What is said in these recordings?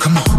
Come on.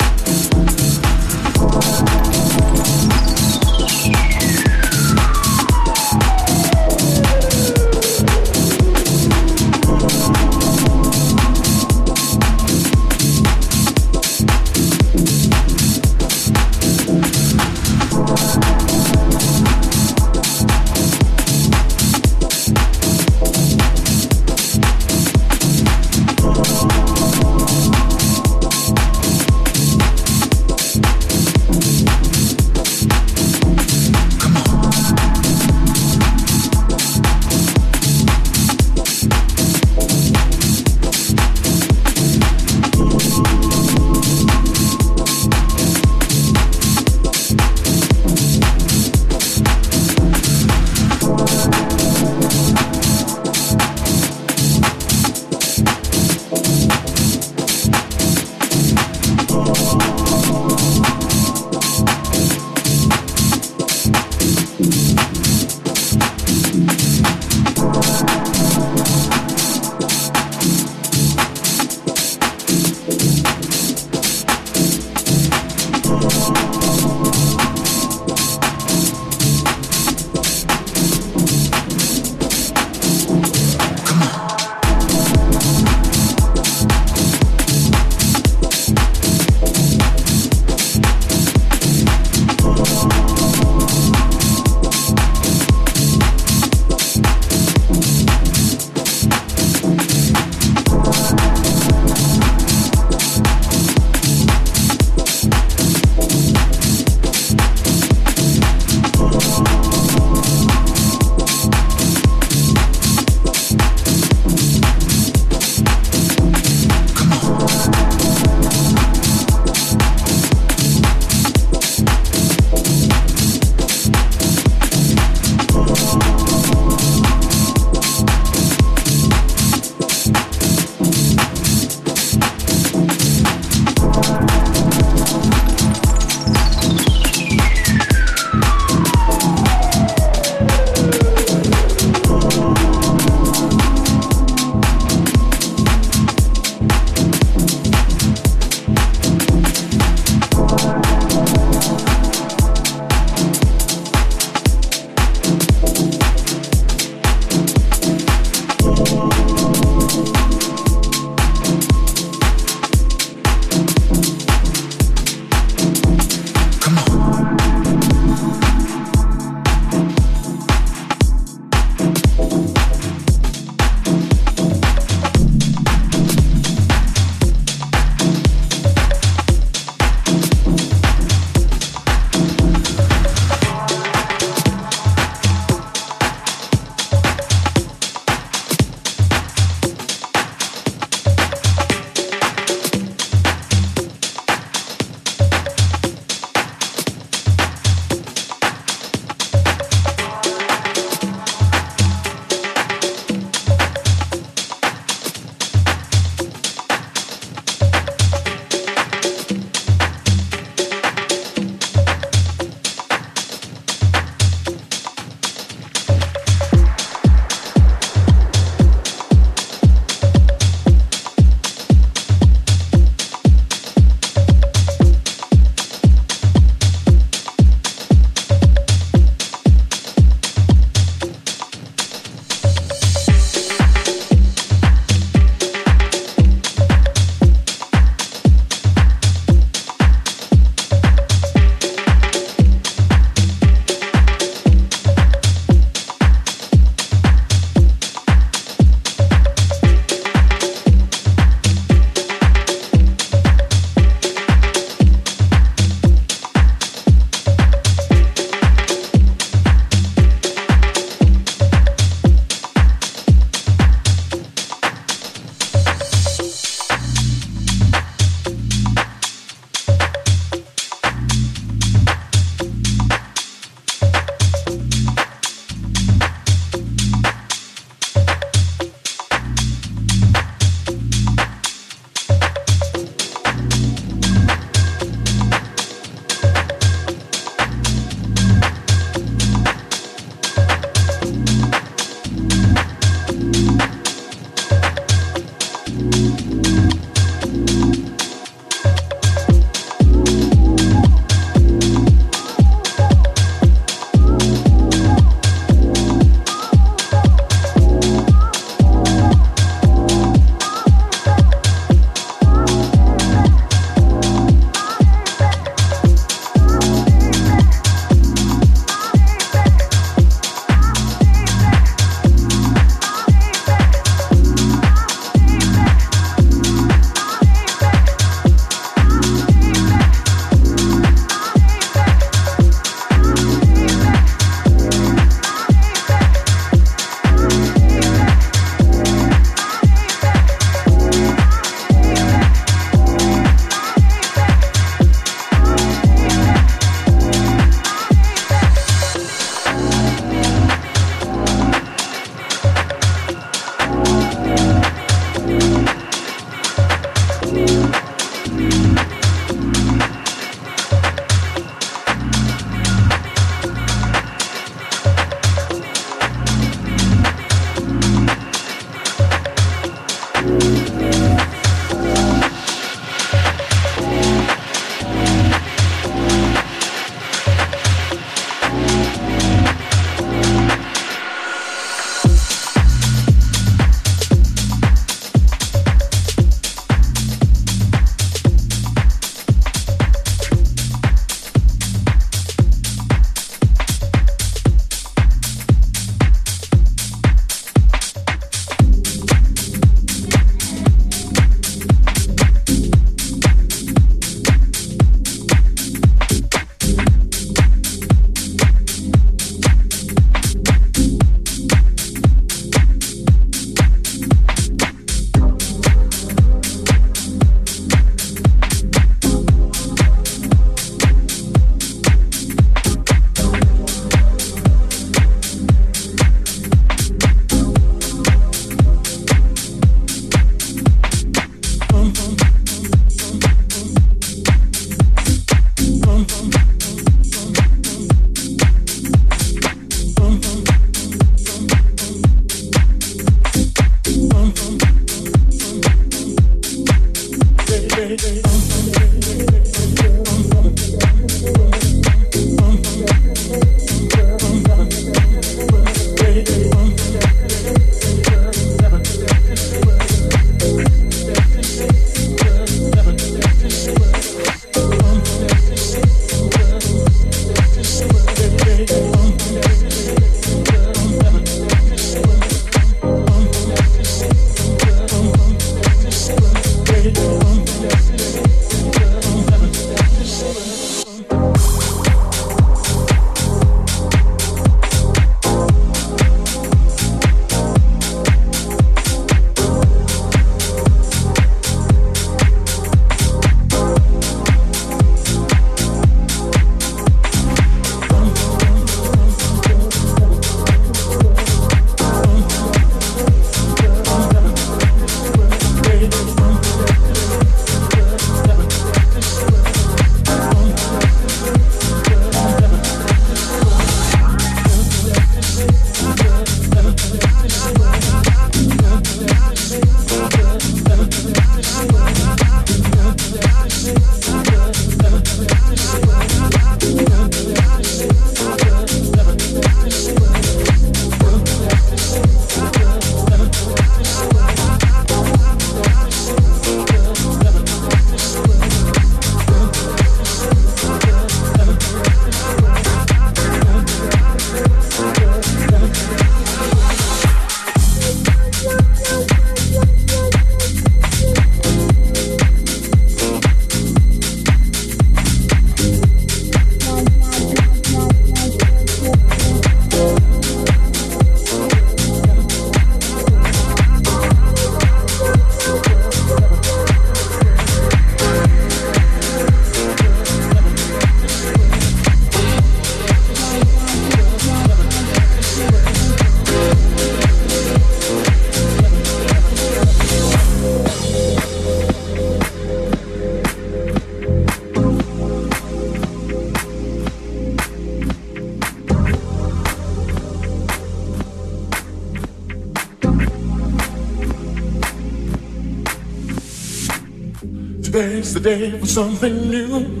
Today's the day for something new.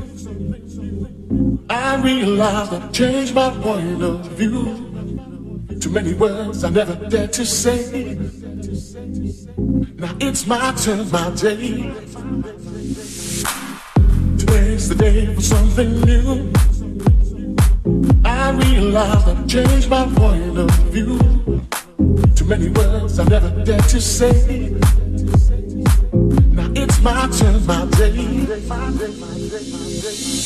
I realize I've changed my point of view. Too many words I never dared to say. Now it's my turn, my day. Today's the day for something new. I realize I've changed my point of view. Too many words I never dared to say Now it's my turn, my day.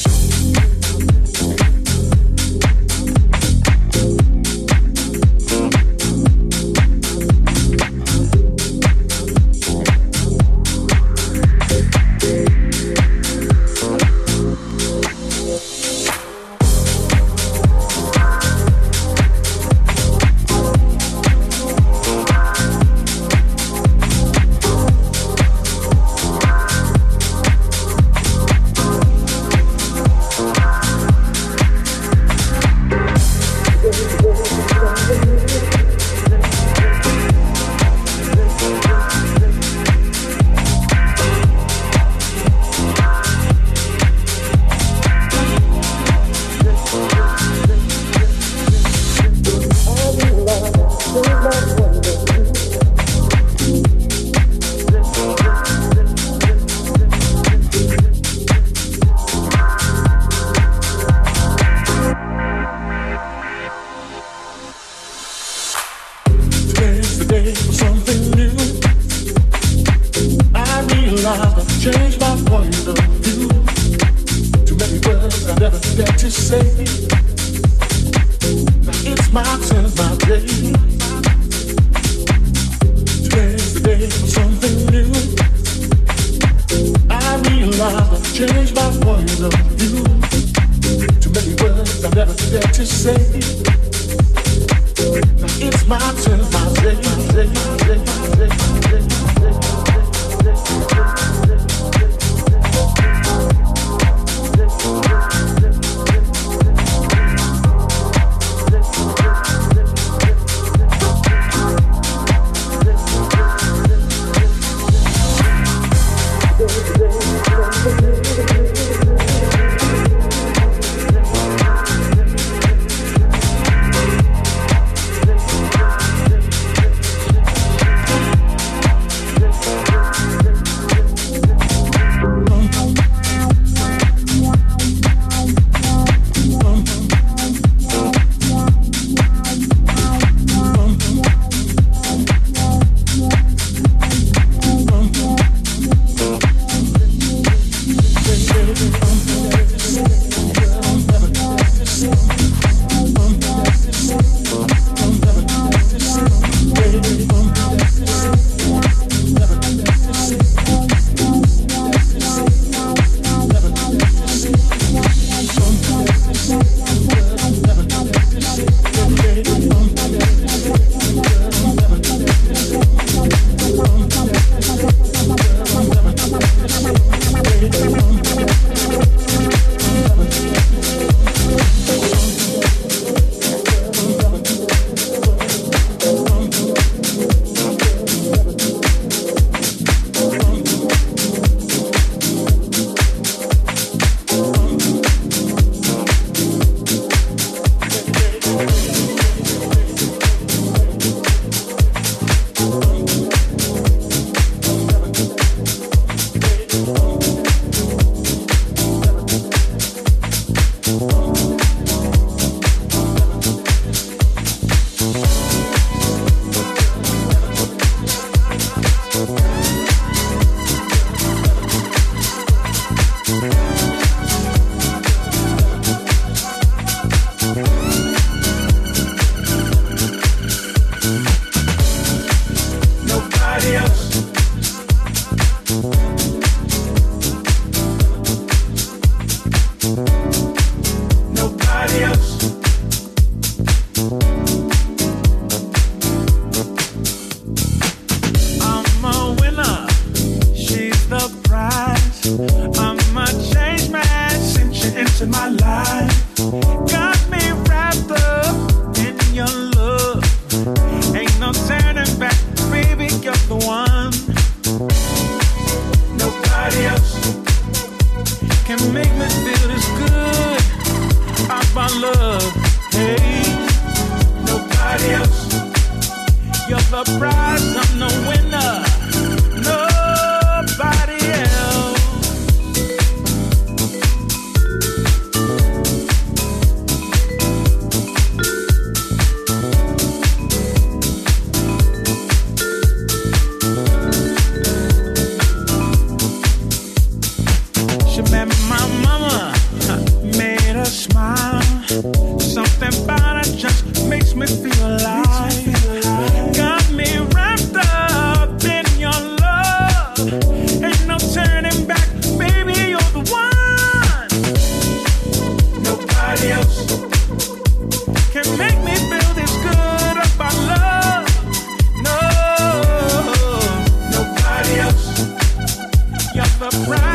Right.